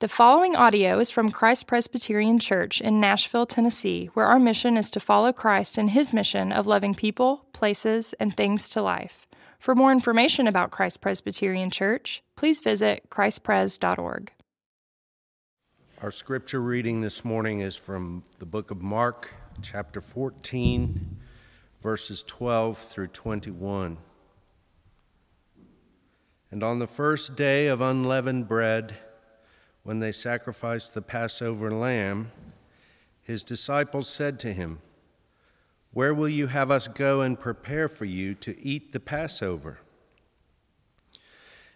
The following audio is from Christ Presbyterian Church in Nashville, Tennessee, where our mission is to follow Christ in his mission of loving people, places, and things to life. For more information about Christ Presbyterian Church, please visit christpres.org. Our scripture reading this morning is from the book of Mark, chapter 14, verses 12 through 21. And on the first day of unleavened bread, when they sacrificed the Passover lamb, his disciples said to him, Where will you have us go and prepare for you to eat the Passover?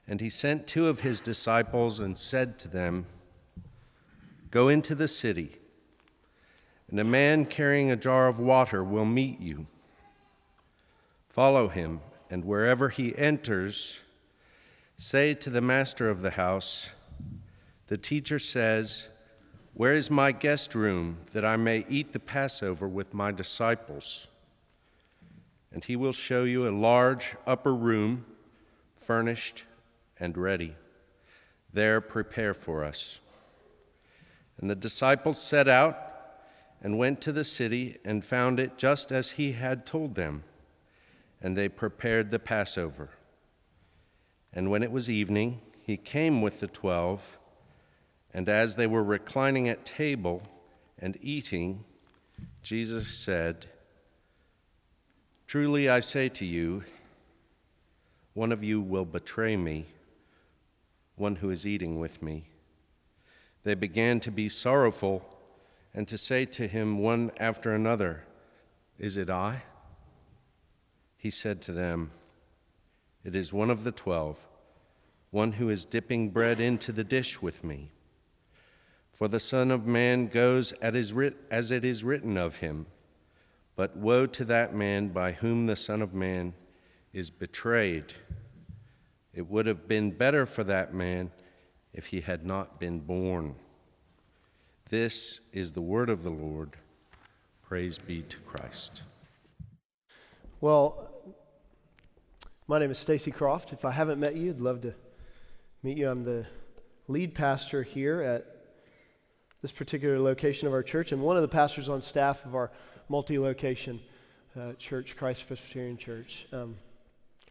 And he sent two of his disciples and said to them, Go into the city, and a man carrying a jar of water will meet you. Follow him, and wherever he enters, say to the master of the house, the teacher says, Where is my guest room that I may eat the Passover with my disciples? And he will show you a large upper room, furnished and ready. There prepare for us. And the disciples set out and went to the city and found it just as he had told them. And they prepared the Passover. And when it was evening, he came with the twelve. And as they were reclining at table and eating, Jesus said, Truly I say to you, one of you will betray me, one who is eating with me. They began to be sorrowful and to say to him one after another, Is it I? He said to them, It is one of the twelve, one who is dipping bread into the dish with me. For the Son of Man goes as it is written of him. But woe to that man by whom the Son of Man is betrayed. It would have been better for that man if he had not been born. This is the word of the Lord. Praise be to Christ. Well, my name is Stacy Croft. If I haven't met you, I'd love to meet you. I'm the lead pastor here at this particular location of our church, and one of the pastors on staff of our multi location uh, church, Christ Presbyterian Church. Um,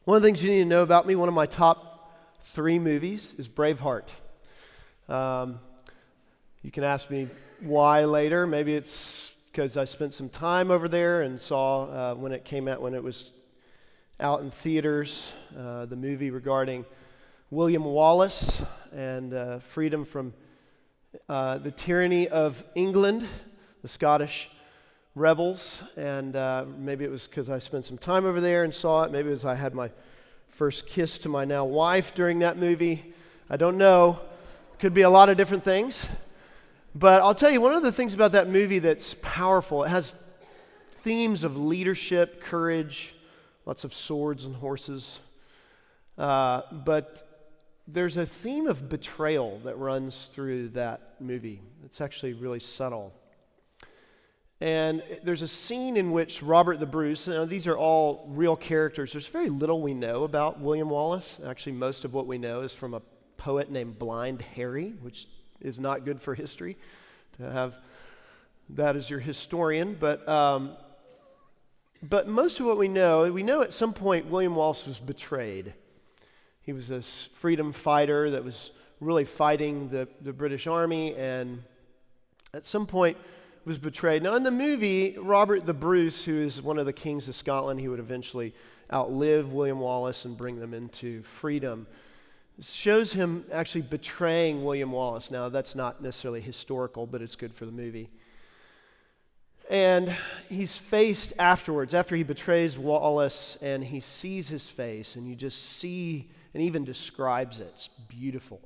one of the things you need to know about me, one of my top three movies is Braveheart. Um, you can ask me why later. Maybe it's because I spent some time over there and saw uh, when it came out, when it was out in theaters, uh, the movie regarding William Wallace and uh, freedom from uh, the tyranny of England, the Scottish rebels, and uh, maybe it was because I spent some time over there and saw it. Maybe it was I had my first kiss to my now wife during that movie. I don't know. Could be a lot of different things. But I'll tell you, one of the things about that movie that's powerful, it has themes of leadership, courage, lots of swords and horses. Uh, but there's a theme of betrayal that runs through that movie. It's actually really subtle. And there's a scene in which Robert the Bruce, you know, these are all real characters. There's very little we know about William Wallace. Actually, most of what we know is from a poet named Blind Harry, which is not good for history to have that as your historian. But, um, but most of what we know, we know at some point William Wallace was betrayed. He was this freedom fighter that was really fighting the, the British Army and at some point was betrayed. Now, in the movie, Robert the Bruce, who is one of the kings of Scotland, he would eventually outlive William Wallace and bring them into freedom. shows him actually betraying William Wallace. Now, that's not necessarily historical, but it's good for the movie. And he's faced afterwards, after he betrays Wallace, and he sees his face, and you just see and even describes it. It's beautiful.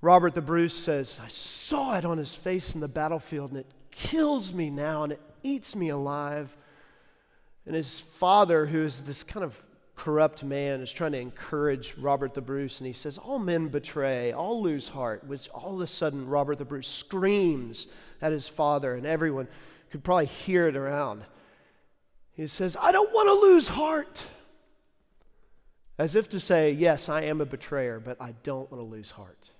Robert the Bruce says, I saw it on his face in the battlefield, and it kills me now, and it eats me alive. And his father, who is this kind of corrupt man, is trying to encourage Robert the Bruce, and he says, All men betray, all lose heart, which all of a sudden Robert the Bruce screams at his father, and everyone could probably hear it around. He says, I don't want to lose heart. As if to say, Yes, I am a betrayer, but I don't want to lose heart.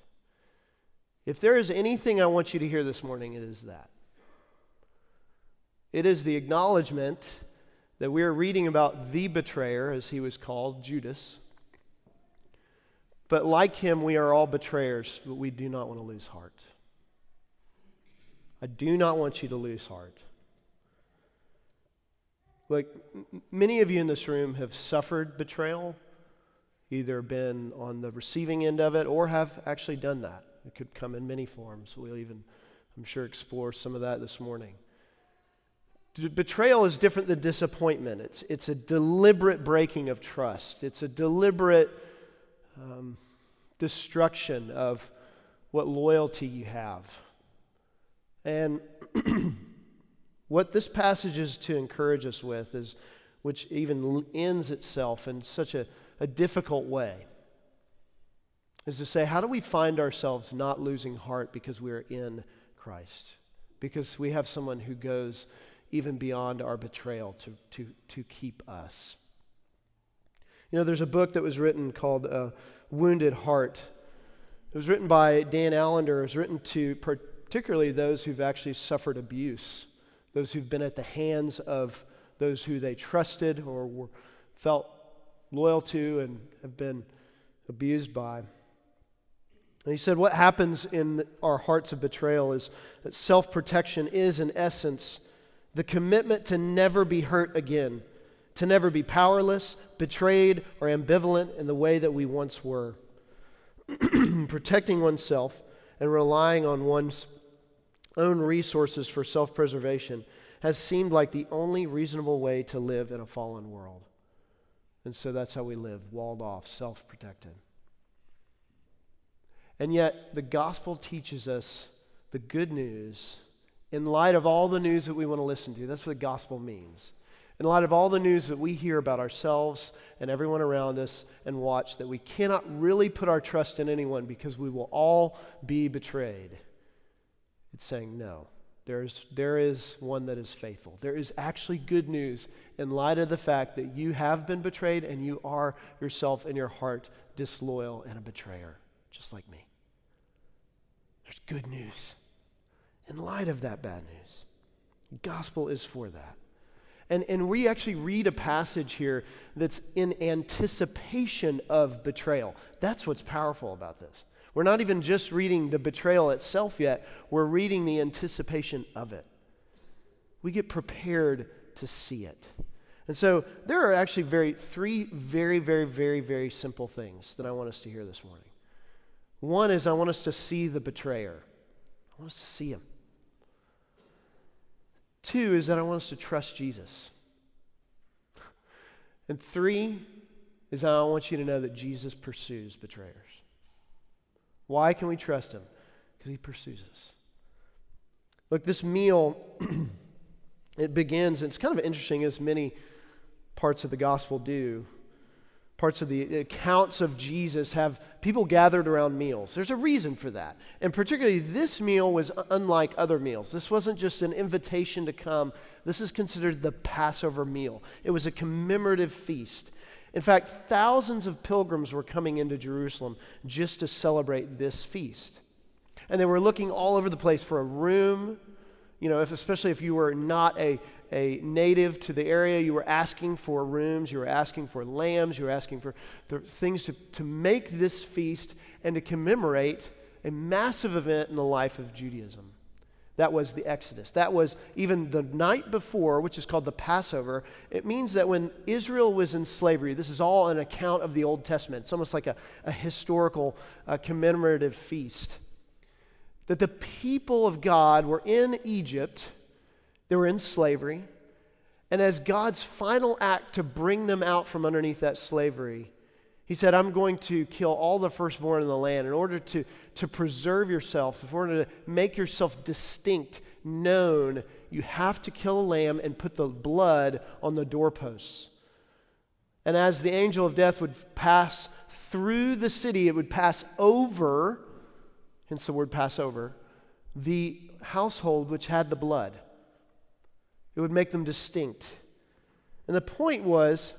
If there is anything I want you to hear this morning, it is that. It is the acknowledgement that we are reading about the betrayer, as he was called, Judas. But like him, we are all betrayers, but we do not want to lose heart. I do not want you to lose heart. Like many of you in this room have suffered betrayal, either been on the receiving end of it or have actually done that. It could come in many forms. We'll even, I'm sure, explore some of that this morning. Betrayal is different than disappointment. It's, it's a deliberate breaking of trust, it's a deliberate um, destruction of what loyalty you have. And what this passage is to encourage us with is, which even ends itself in such a, a difficult way, is to say, how do we find ourselves not losing heart because we are in Christ? Because we have someone who goes even beyond our betrayal to, to, to keep us. You know, there's a book that was written called uh, Wounded Heart. It was written by Dan Allender. It was written to particularly those who've actually suffered abuse, those who've been at the hands of those who they trusted or were, felt loyal to and have been abused by. And he said, What happens in our hearts of betrayal is that self protection is, in essence, the commitment to never be hurt again, to never be powerless, betrayed, or ambivalent in the way that we once were. Protecting oneself and relying on one's own resources for self preservation has seemed like the only reasonable way to live in a fallen world. And so that's how we live, walled off, self protected. And yet, the gospel teaches us the good news in light of all the news that we want to listen to. That's what the gospel means. In light of all the news that we hear about ourselves and everyone around us and watch, that we cannot really put our trust in anyone because we will all be betrayed. It's saying, no, there is, there is one that is faithful. There is actually good news in light of the fact that you have been betrayed and you are yourself in your heart disloyal and a betrayer, just like me. There's good news in light of that bad news. The gospel is for that. And, and we actually read a passage here that's in anticipation of betrayal. That's what's powerful about this. We're not even just reading the betrayal itself yet, we're reading the anticipation of it. We get prepared to see it. And so there are actually very three very very very very simple things that I want us to hear this morning. One is I want us to see the betrayer. I want us to see him. Two is that I want us to trust Jesus. And three is I want you to know that Jesus pursues betrayers. Why can we trust him? Because he pursues us. Look, this meal, it begins, it's kind of interesting as many parts of the gospel do parts of the accounts of Jesus have people gathered around meals. There's a reason for that. And particularly, this meal was unlike other meals. This wasn't just an invitation to come, this is considered the Passover meal. It was a commemorative feast. In fact, thousands of pilgrims were coming into Jerusalem just to celebrate this feast. And they were looking all over the place for a room. You know, if, especially if you were not a, a native to the area, you were asking for rooms, you were asking for lambs, you were asking for things to, to make this feast and to commemorate a massive event in the life of Judaism. That was the Exodus. That was even the night before, which is called the Passover. It means that when Israel was in slavery, this is all an account of the Old Testament. It's almost like a, a historical uh, commemorative feast. That the people of God were in Egypt they were in slavery. And as God's final act to bring them out from underneath that slavery, he said, I'm going to kill all the firstborn in the land in order to, to preserve yourself, in order to make yourself distinct, known. You have to kill a lamb and put the blood on the doorposts. And as the angel of death would pass through the city, it would pass over, hence the word Passover, the household which had the blood. It would make them distinct. And the point was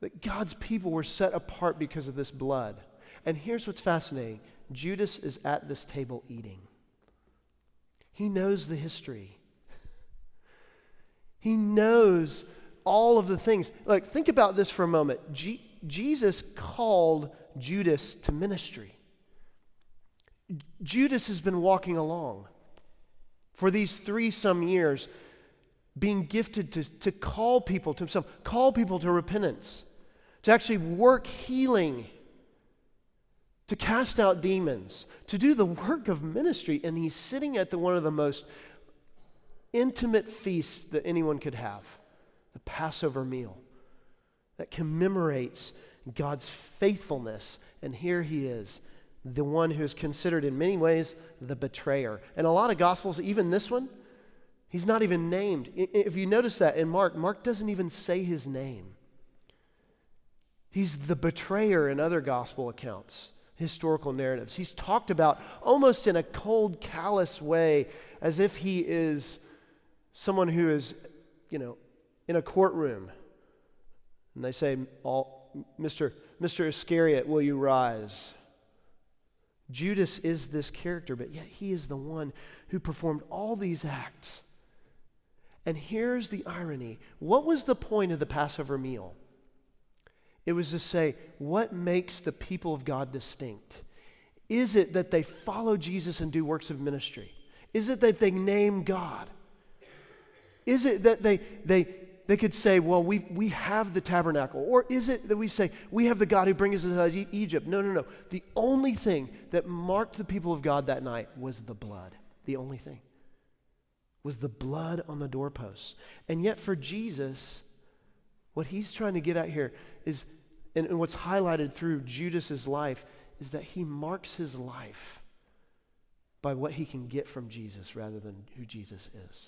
that God's people were set apart because of this blood. And here's what's fascinating Judas is at this table eating. He knows the history. He knows all of the things. Like, think about this for a moment. G- Jesus called Judas to ministry. Judas has been walking along for these three some years, being gifted to, to call people to himself, call people to repentance, to actually work healing, to cast out demons, to do the work of ministry. And he's sitting at the, one of the most intimate feasts that anyone could have the Passover meal that commemorates God's faithfulness. And here he is, the one who is considered in many ways the betrayer. And a lot of gospels, even this one, he's not even named. If you notice that in Mark, Mark doesn't even say his name. He's the betrayer in other gospel accounts, historical narratives. He's talked about almost in a cold, callous way, as if he is someone who is, you know, in a courtroom. And they say, Mr. Mr. Iscariot, will you rise? Judas is this character, but yet he is the one who performed all these acts. And here's the irony what was the point of the Passover meal? It was to say, what makes the people of God distinct? Is it that they follow Jesus and do works of ministry? Is it that they name God? Is it that they, they, they could say, well, we, we have the tabernacle. Or is it that we say, we have the God who brings us out of Egypt? No, no, no. The only thing that marked the people of God that night was the blood. The only thing was the blood on the doorposts. And yet, for Jesus, what he's trying to get at here is, and, and what's highlighted through Judas's life, is that he marks his life by what he can get from Jesus rather than who Jesus is.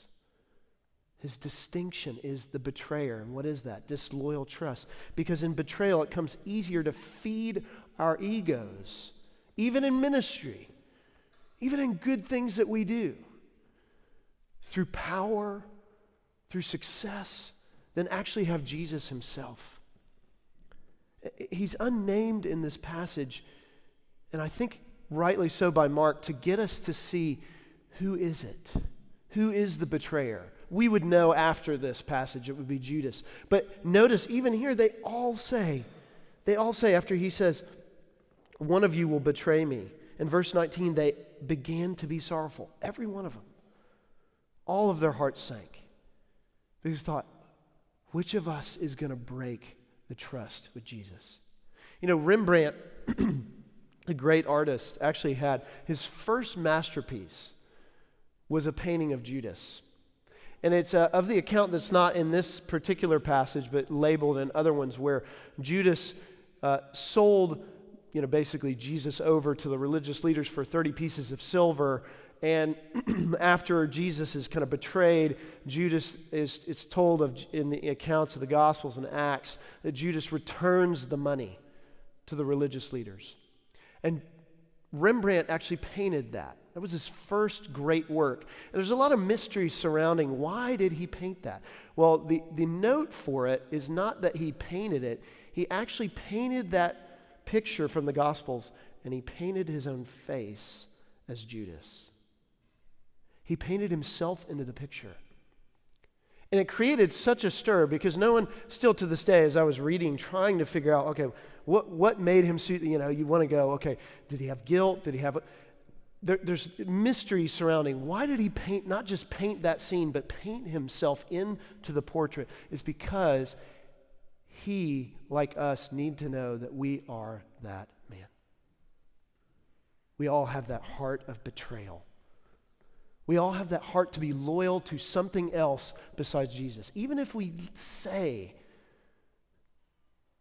His distinction is the betrayer. And what is that? Disloyal trust. Because in betrayal, it comes easier to feed our egos, even in ministry, even in good things that we do, through power, through success, than actually have Jesus himself. He's unnamed in this passage, and I think rightly so by Mark, to get us to see who is it? Who is the betrayer? we would know after this passage it would be Judas. But notice, even here, they all say, they all say, after he says, One of you will betray me. In verse 19, they began to be sorrowful. Every one of them. All of their hearts sank. Because thought, which of us is going to break the trust with Jesus? You know, Rembrandt, a great artist, actually had his first masterpiece was a painting of Judas. And it's uh, of the account that's not in this particular passage, but labeled in other ones, where Judas uh, sold, you know, basically Jesus over to the religious leaders for 30 pieces of silver. And after Jesus is kind of betrayed, Judas is, it's told of in the accounts of the Gospels and Acts that Judas returns the money to the religious leaders. And Rembrandt actually painted that. That was his first great work. And there's a lot of mystery surrounding why did he paint that? Well, the, the note for it is not that he painted it. He actually painted that picture from the Gospels and he painted his own face as Judas. He painted himself into the picture. And it created such a stir because no one, still to this day, as I was reading, trying to figure out, okay, what, what made him suit, you know, you want to go, okay, did he have guilt? Did he have there, there's mystery surrounding why did he paint, not just paint that scene, but paint himself into the portrait, is because he, like us, need to know that we are that man. We all have that heart of betrayal. We all have that heart to be loyal to something else besides Jesus. Even if we say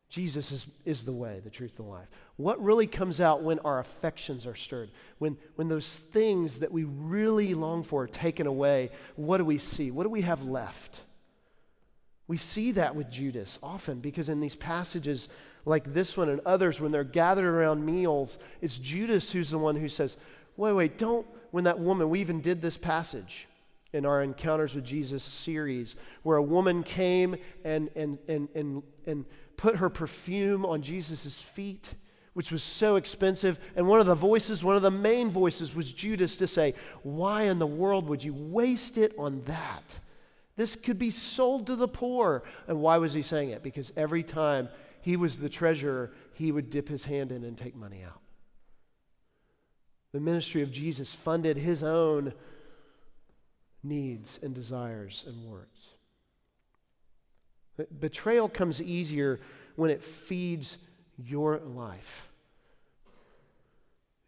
Jesus is, is the way, the truth, and the life. What really comes out when our affections are stirred? When, when those things that we really long for are taken away, what do we see? What do we have left? We see that with Judas often because in these passages like this one and others, when they're gathered around meals, it's Judas who's the one who says, Wait, wait, don't. When that woman, we even did this passage in our Encounters with Jesus series, where a woman came and, and, and, and, and put her perfume on Jesus' feet which was so expensive. And one of the voices, one of the main voices, was Judas to say, Why in the world would you waste it on that? This could be sold to the poor. And why was he saying it? Because every time he was the treasurer, he would dip his hand in and take money out. The ministry of Jesus funded his own needs and desires and words. Betrayal comes easier when it feeds your life.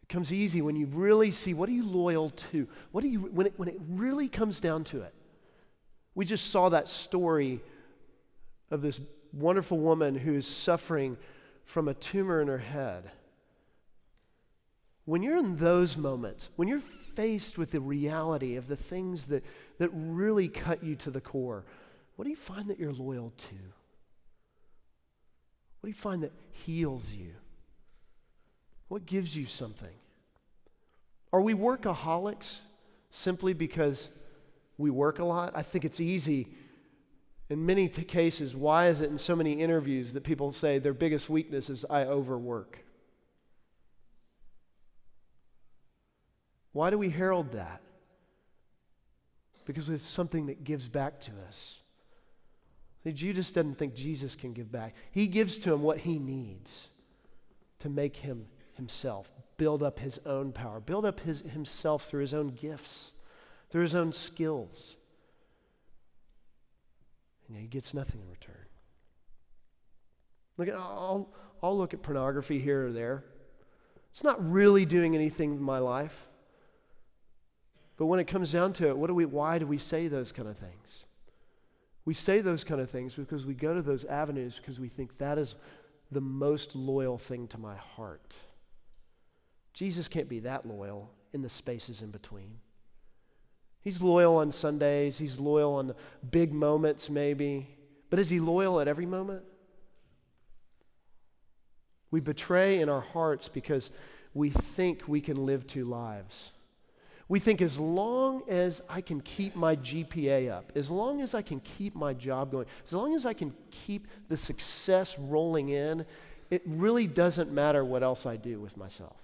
It comes easy when you really see what are you loyal to? What are you when it, when it really comes down to it. We just saw that story of this wonderful woman who is suffering from a tumor in her head. When you're in those moments, when you're faced with the reality of the things that, that really cut you to the core, what do you find that you're loyal to? What do you find that heals you? What gives you something? Are we workaholics simply because we work a lot? I think it's easy in many t- cases. Why is it in so many interviews that people say their biggest weakness is I overwork? Why do we herald that? Because it's something that gives back to us. See, Judas doesn't think Jesus can give back. He gives to him what he needs to make him himself, build up his own power, build up his, himself through his own gifts, through his own skills. And he gets nothing in return. Look, I'll, I'll look at pornography here or there. It's not really doing anything in my life. But when it comes down to it, what do we, why do we say those kind of things? We say those kind of things because we go to those avenues because we think that is the most loyal thing to my heart. Jesus can't be that loyal in the spaces in between. He's loyal on Sundays, he's loyal on the big moments, maybe. But is he loyal at every moment? We betray in our hearts because we think we can live two lives. We think as long as I can keep my GPA up, as long as I can keep my job going, as long as I can keep the success rolling in, it really doesn't matter what else I do with myself.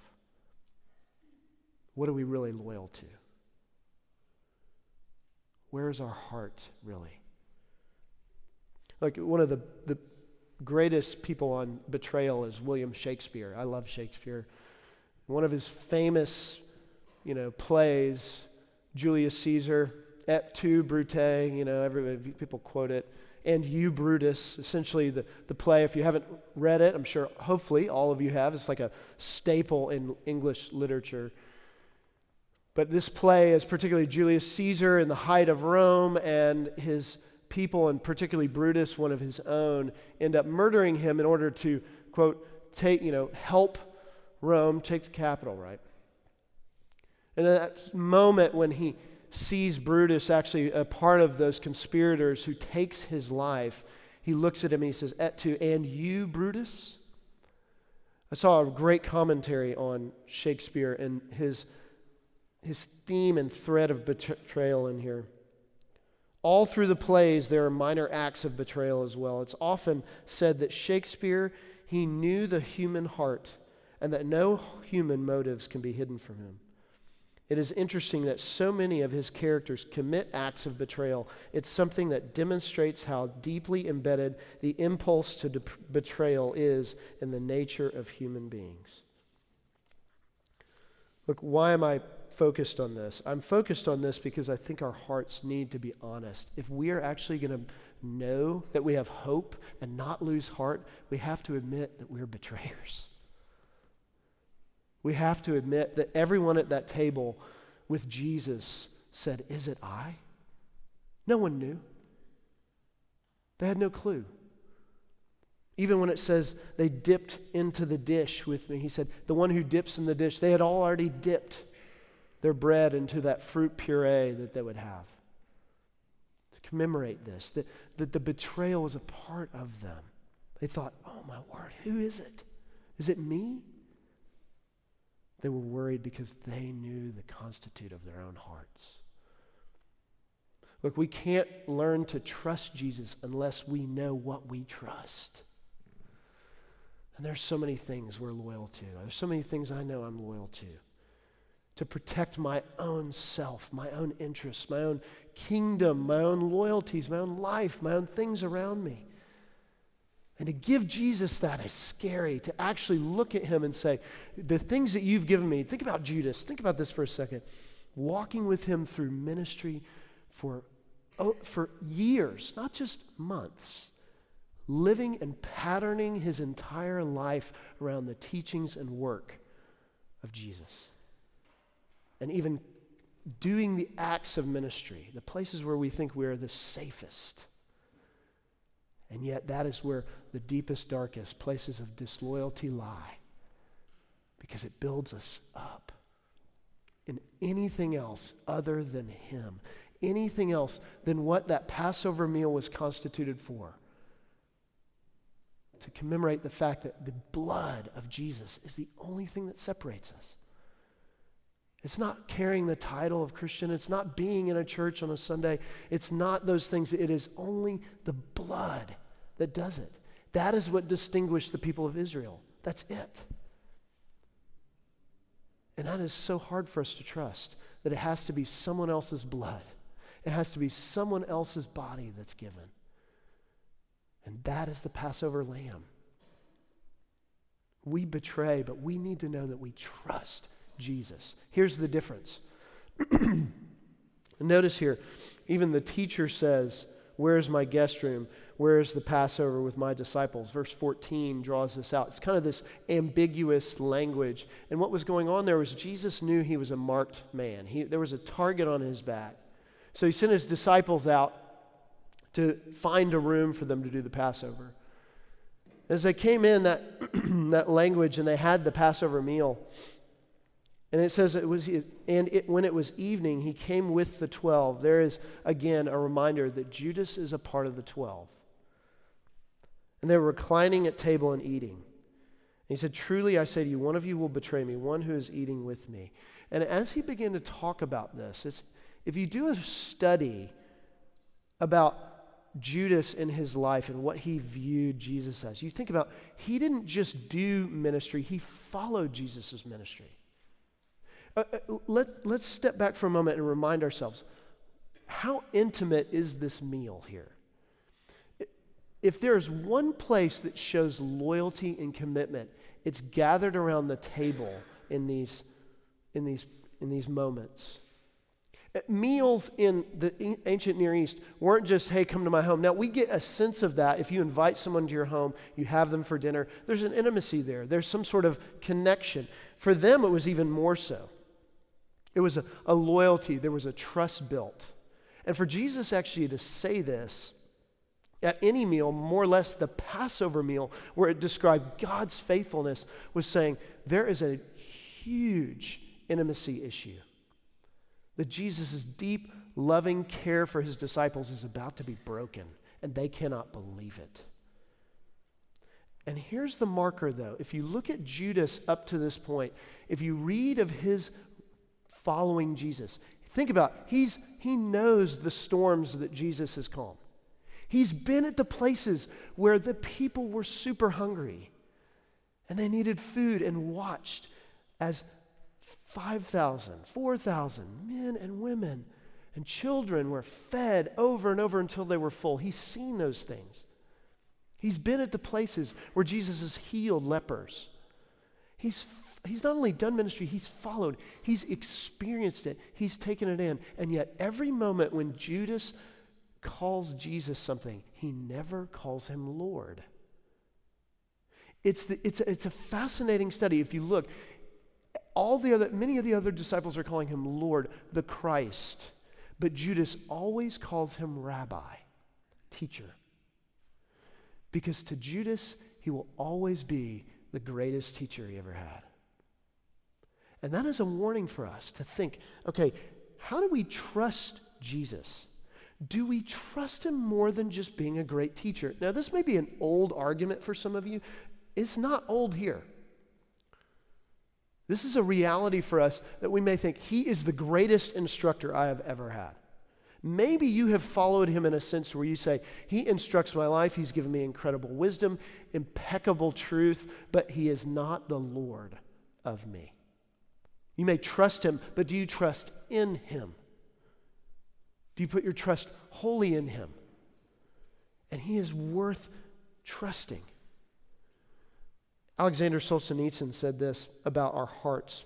What are we really loyal to? Where is our heart really? Like one of the, the greatest people on betrayal is William Shakespeare. I love Shakespeare. One of his famous you know, plays, Julius Caesar, et tu, Brute, you know, everybody, people quote it, and you, Brutus, essentially the, the play. If you haven't read it, I'm sure, hopefully, all of you have. It's like a staple in English literature. But this play is particularly Julius Caesar in the height of Rome, and his people, and particularly Brutus, one of his own, end up murdering him in order to, quote, take, you know, help Rome take the capital, right? And in that moment when he sees Brutus actually a part of those conspirators who takes his life, he looks at him and he says, Et tu, and you, Brutus? I saw a great commentary on Shakespeare and his, his theme and thread of betrayal in here. All through the plays, there are minor acts of betrayal as well. It's often said that Shakespeare, he knew the human heart and that no human motives can be hidden from him. It is interesting that so many of his characters commit acts of betrayal. It's something that demonstrates how deeply embedded the impulse to de- betrayal is in the nature of human beings. Look, why am I focused on this? I'm focused on this because I think our hearts need to be honest. If we are actually going to know that we have hope and not lose heart, we have to admit that we're betrayers. We have to admit that everyone at that table with Jesus said, Is it I? No one knew. They had no clue. Even when it says they dipped into the dish with me, he said, The one who dips in the dish, they had all already dipped their bread into that fruit puree that they would have. To commemorate this, that, that the betrayal was a part of them. They thought, Oh my word, who is it? Is it me? They were worried because they knew the constitute of their own hearts. Look, we can't learn to trust Jesus unless we know what we trust. And there's so many things we're loyal to. There's so many things I know I'm loyal to. To protect my own self, my own interests, my own kingdom, my own loyalties, my own life, my own things around me. And to give Jesus that is scary, to actually look at him and say, The things that you've given me, think about Judas. Think about this for a second. Walking with him through ministry for, oh, for years, not just months, living and patterning his entire life around the teachings and work of Jesus. And even doing the acts of ministry, the places where we think we're the safest. And yet, that is where the deepest, darkest places of disloyalty lie because it builds us up. In anything else other than Him, anything else than what that Passover meal was constituted for, to commemorate the fact that the blood of Jesus is the only thing that separates us. It's not carrying the title of Christian. It's not being in a church on a Sunday. It's not those things. It is only the blood that does it. That is what distinguished the people of Israel. That's it. And that is so hard for us to trust that it has to be someone else's blood, it has to be someone else's body that's given. And that is the Passover lamb. We betray, but we need to know that we trust Jesus. Here's the difference. Notice here, even the teacher says, Where's my guest room? Where's the Passover with my disciples? Verse 14 draws this out. It's kind of this ambiguous language. And what was going on there was Jesus knew he was a marked man, he, there was a target on his back. So he sent his disciples out to find a room for them to do the Passover. As they came in, that, that language, and they had the Passover meal, and it says it was, and it, when it was evening, he came with the twelve. There is, again, a reminder that Judas is a part of the twelve. And they were reclining at table and eating. And he said, Truly I say to you, one of you will betray me, one who is eating with me. And as he began to talk about this, it's, if you do a study about Judas in his life and what he viewed Jesus as, you think about he didn't just do ministry, he followed Jesus' ministry. Uh, uh, let, let's step back for a moment and remind ourselves how intimate is this meal here? If there's one place that shows loyalty and commitment, it's gathered around the table in these, in these, in these moments. Uh, meals in the ancient Near East weren't just, hey, come to my home. Now, we get a sense of that. If you invite someone to your home, you have them for dinner, there's an intimacy there, there's some sort of connection. For them, it was even more so. It was a, a loyalty, there was a trust built. And for Jesus actually to say this at any meal, more or less the Passover meal, where it described God's faithfulness, was saying there is a huge intimacy issue. That Jesus' deep, loving care for his disciples is about to be broken, and they cannot believe it. And here's the marker, though. If you look at Judas up to this point, if you read of his following Jesus. Think about he's he knows the storms that Jesus has calmed. He's been at the places where the people were super hungry and they needed food and watched as 5,000, 4,000 men and women and children were fed over and over until they were full. He's seen those things. He's been at the places where Jesus has healed lepers. He's he's not only done ministry, he's followed, he's experienced it, he's taken it in. And yet, every moment when Judas calls Jesus something, he never calls him Lord. It's, the, it's, a, it's a fascinating study. If you look, all the other, many of the other disciples are calling him Lord, the Christ. But Judas always calls him Rabbi, teacher. Because to Judas, he will always be the greatest teacher he ever had. And that is a warning for us to think okay, how do we trust Jesus? Do we trust him more than just being a great teacher? Now, this may be an old argument for some of you. It's not old here. This is a reality for us that we may think he is the greatest instructor I have ever had. Maybe you have followed him in a sense where you say, He instructs my life, He's given me incredible wisdom, impeccable truth, but He is not the Lord of me. You may trust Him, but do you trust in Him? Do you put your trust wholly in Him? And He is worth trusting. Alexander Solzhenitsyn said this about our hearts.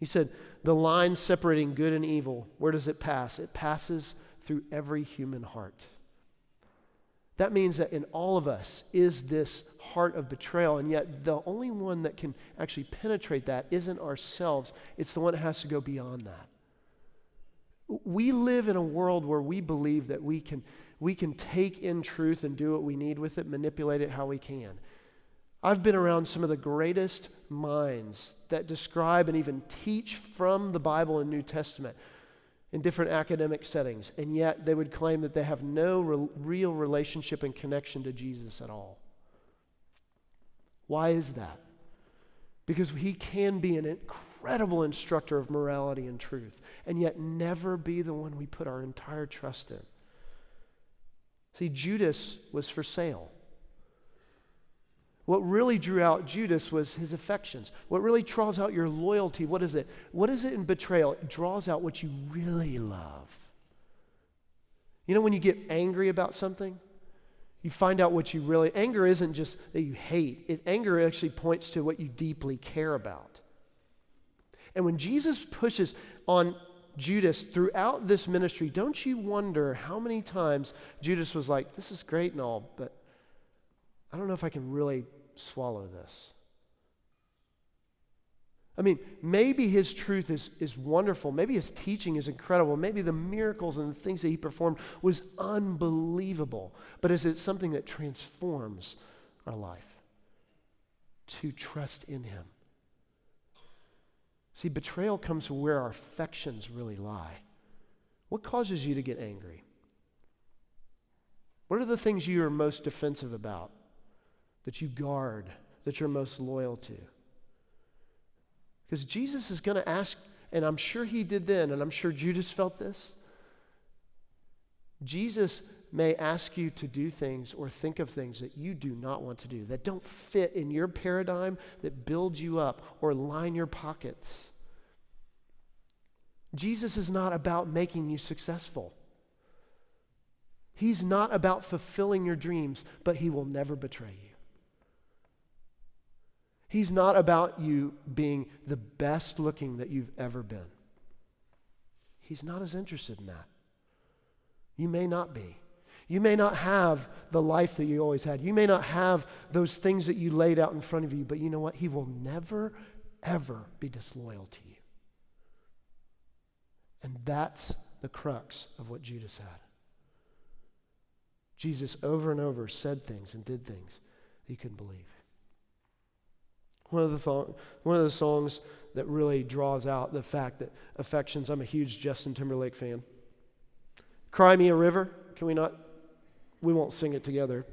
He said, The line separating good and evil, where does it pass? It passes through every human heart. That means that in all of us is this heart of betrayal, and yet the only one that can actually penetrate that isn't ourselves, it's the one that has to go beyond that. We live in a world where we believe that we can, we can take in truth and do what we need with it, manipulate it how we can. I've been around some of the greatest minds that describe and even teach from the Bible and New Testament in different academic settings, and yet they would claim that they have no re- real relationship and connection to Jesus at all. Why is that? Because he can be an incredible instructor of morality and truth, and yet never be the one we put our entire trust in. See, Judas was for sale. What really drew out Judas was his affections. What really draws out your loyalty, what is it? What is it in betrayal? It draws out what you really love. You know, when you get angry about something, you find out what you really anger isn't just that you hate. It, anger actually points to what you deeply care about. And when Jesus pushes on Judas throughout this ministry, don't you wonder how many times Judas was like, This is great and all, but I don't know if I can really swallow this. I mean, maybe his truth is, is wonderful. Maybe his teaching is incredible. Maybe the miracles and the things that he performed was unbelievable. But is it something that transforms our life? To trust in him. See, betrayal comes from where our affections really lie. What causes you to get angry? What are the things you are most defensive about? That you guard, that you're most loyal to. Because Jesus is going to ask, and I'm sure he did then, and I'm sure Judas felt this. Jesus may ask you to do things or think of things that you do not want to do, that don't fit in your paradigm, that build you up or line your pockets. Jesus is not about making you successful. He's not about fulfilling your dreams, but he will never betray you. He's not about you being the best looking that you've ever been. He's not as interested in that. You may not be. You may not have the life that you always had. You may not have those things that you laid out in front of you, but you know what? He will never, ever be disloyal to you. And that's the crux of what Judas had. Jesus over and over said things and did things that he couldn't believe. One of the, th- one of the songs that really draws out the fact that affections, I'm a huge Justin Timberlake fan. Cry Me a River. Can we not? We won't sing it together.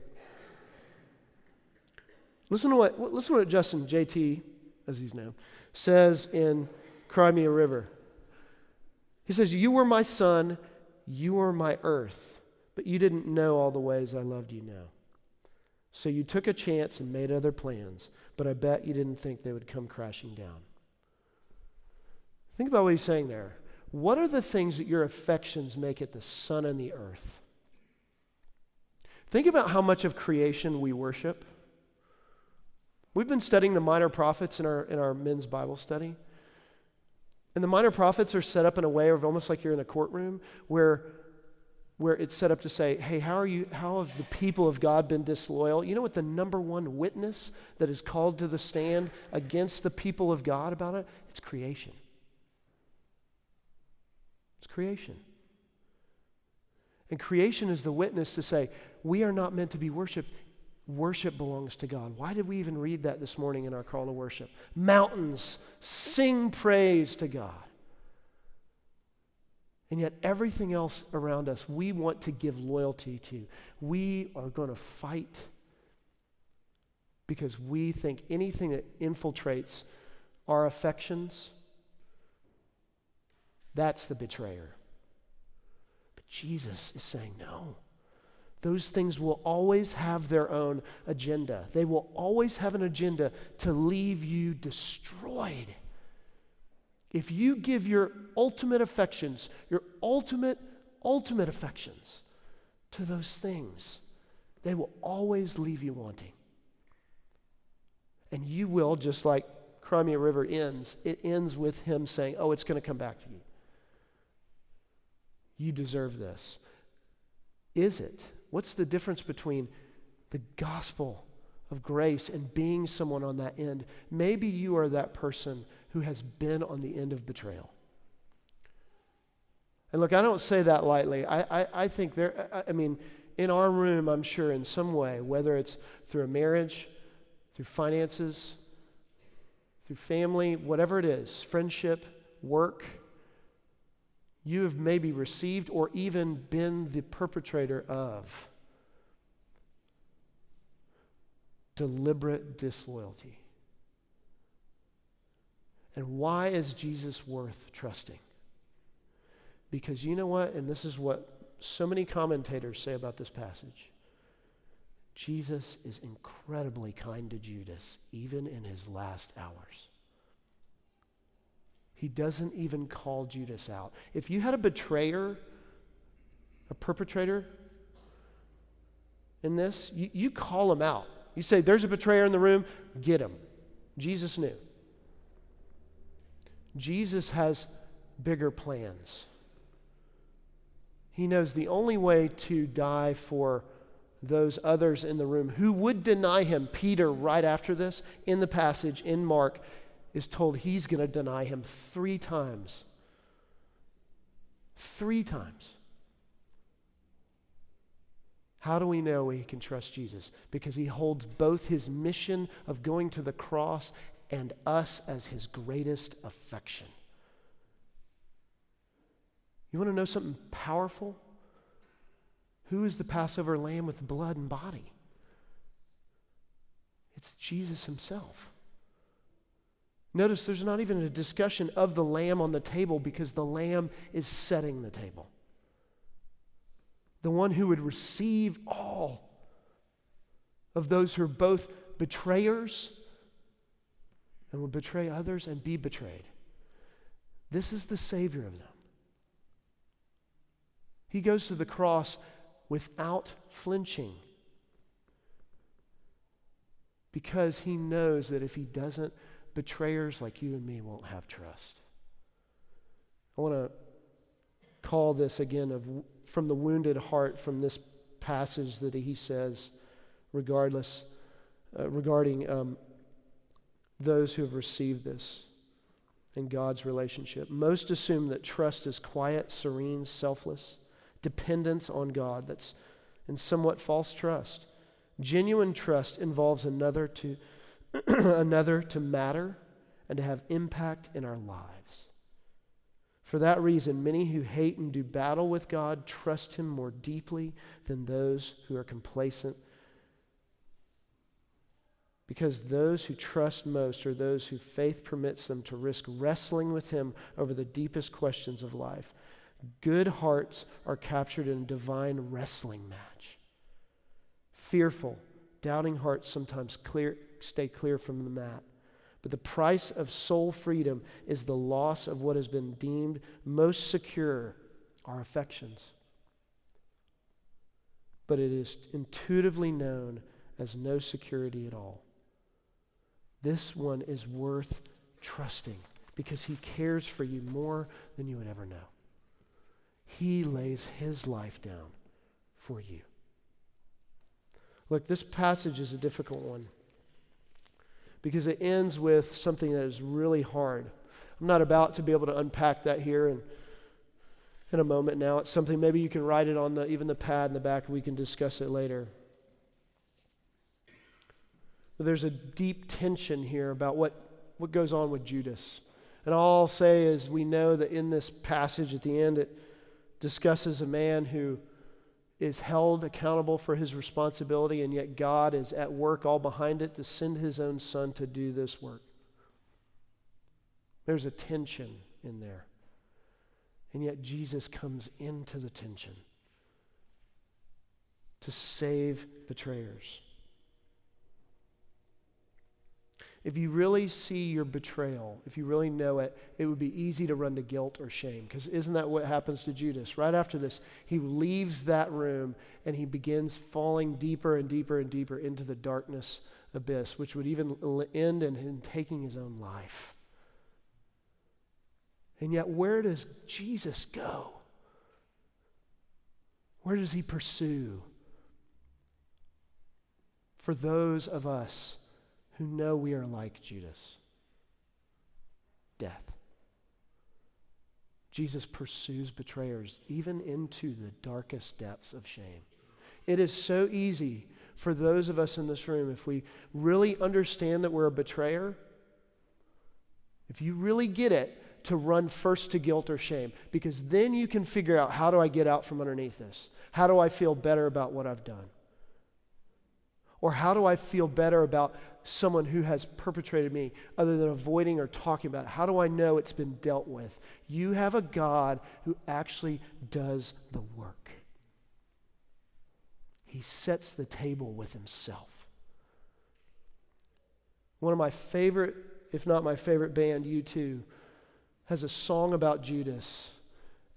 Listen to what, listen to what Justin, JT, as he's known, says in Cry Me a River. He says, You were my sun, you were my earth, but you didn't know all the ways I loved you now. So you took a chance and made other plans but I bet you didn't think they would come crashing down. Think about what he's saying there. What are the things that your affections make it the sun and the earth? Think about how much of creation we worship. We've been studying the minor prophets in our, in our men's Bible study. And the minor prophets are set up in a way of almost like you're in a courtroom where where it's set up to say, hey, how are you, how have the people of God been disloyal? You know what the number one witness that is called to the stand against the people of God about it? It's creation. It's creation. And creation is the witness to say, we are not meant to be worshiped. Worship belongs to God. Why did we even read that this morning in our call to worship? Mountains, sing praise to God. And yet, everything else around us, we want to give loyalty to. We are going to fight because we think anything that infiltrates our affections, that's the betrayer. But Jesus is saying, no. Those things will always have their own agenda. They will always have an agenda to leave you destroyed. If you give your ultimate affections, your ultimate, ultimate affections to those things, they will always leave you wanting. And you will, just like Cry Me a River ends, it ends with him saying, Oh, it's going to come back to you. You deserve this. Is it? What's the difference between the gospel of grace and being someone on that end? Maybe you are that person who has been on the end of betrayal. And look, I don't say that lightly. I, I, I think there, I, I mean, in our room, I'm sure, in some way, whether it's through a marriage, through finances, through family, whatever it is, friendship, work, you have maybe received or even been the perpetrator of deliberate disloyalty. And why is Jesus worth trusting? Because you know what? And this is what so many commentators say about this passage. Jesus is incredibly kind to Judas, even in his last hours. He doesn't even call Judas out. If you had a betrayer, a perpetrator in this, you, you call him out. You say, There's a betrayer in the room, get him. Jesus knew. Jesus has bigger plans. He knows the only way to die for those others in the room who would deny him. Peter, right after this, in the passage in Mark, is told he's going to deny him three times. Three times. How do we know we can trust Jesus? Because he holds both his mission of going to the cross and us as his greatest affection. You want to know something powerful? Who is the Passover lamb with blood and body? It's Jesus himself. Notice there's not even a discussion of the lamb on the table because the lamb is setting the table. The one who would receive all of those who are both betrayers and would betray others and be betrayed. This is the Savior of them. He goes to the cross without flinching because he knows that if he doesn't, betrayers like you and me won't have trust. I want to call this again of from the wounded heart from this passage that he says regardless uh, regarding um, those who have received this in God's relationship. Most assume that trust is quiet, serene, selfless, dependence on God. That's in somewhat false trust. Genuine trust involves another to another to matter and to have impact in our lives. For that reason, many who hate and do battle with God trust Him more deeply than those who are complacent because those who trust most are those who faith permits them to risk wrestling with Him over the deepest questions of life. Good hearts are captured in a divine wrestling match. Fearful, doubting hearts sometimes clear, stay clear from the mat. But the price of soul freedom is the loss of what has been deemed most secure our affections. But it is intuitively known as no security at all. This one is worth trusting because he cares for you more than you would ever know. He lays his life down for you. Look, this passage is a difficult one because it ends with something that is really hard. I'm not about to be able to unpack that here in, in a moment now. It's something maybe you can write it on the, even the pad in the back and we can discuss it later. But there's a deep tension here about what, what goes on with Judas. And all I'll say is we know that in this passage at the end, it discusses a man who is held accountable for his responsibility, and yet God is at work all behind it to send his own son to do this work. There's a tension in there. And yet Jesus comes into the tension to save betrayers. If you really see your betrayal, if you really know it, it would be easy to run to guilt or shame. Because isn't that what happens to Judas? Right after this, he leaves that room and he begins falling deeper and deeper and deeper into the darkness abyss, which would even end in him taking his own life. And yet, where does Jesus go? Where does he pursue? For those of us who know we are like Judas death. Jesus pursues betrayers even into the darkest depths of shame. It is so easy for those of us in this room, if we really understand that we're a betrayer, if you really get it, to run first to guilt or shame, because then you can figure out how do I get out from underneath this? How do I feel better about what I've done? Or how do I feel better about someone who has perpetrated me other than avoiding or talking about it? How do I know it's been dealt with? You have a God who actually does the work. He sets the table with himself. One of my favorite, if not my favorite band, U2, has a song about Judas.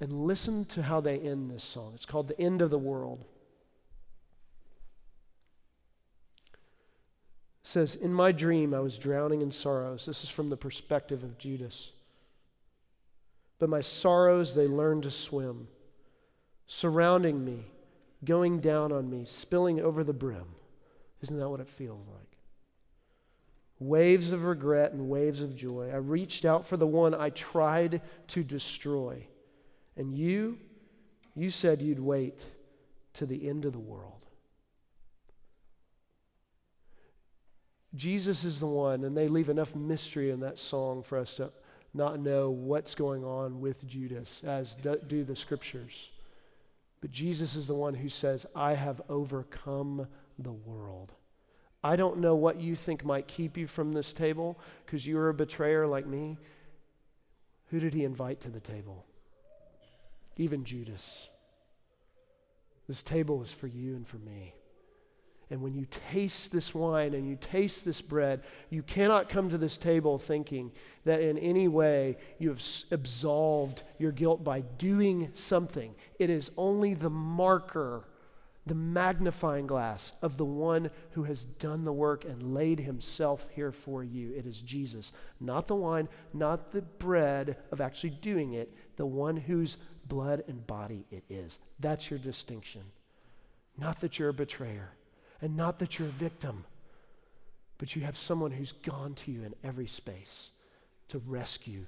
And listen to how they end this song. It's called The End of the World. Says, In my dream, I was drowning in sorrows. This is from the perspective of Judas. But my sorrows, they learned to swim, surrounding me, going down on me, spilling over the brim. Isn't that what it feels like? Waves of regret and waves of joy. I reached out for the one I tried to destroy. And you, you said you'd wait to the end of the world. Jesus is the one, and they leave enough mystery in that song for us to not know what's going on with Judas, as do the scriptures. But Jesus is the one who says, I have overcome the world. I don't know what you think might keep you from this table because you're a betrayer like me. Who did he invite to the table? Even Judas. This table is for you and for me. And when you taste this wine and you taste this bread, you cannot come to this table thinking that in any way you have absolved your guilt by doing something. It is only the marker, the magnifying glass of the one who has done the work and laid himself here for you. It is Jesus, not the wine, not the bread of actually doing it, the one whose blood and body it is. That's your distinction. Not that you're a betrayer and not that you're a victim, but you have someone who's gone to you in every space to rescue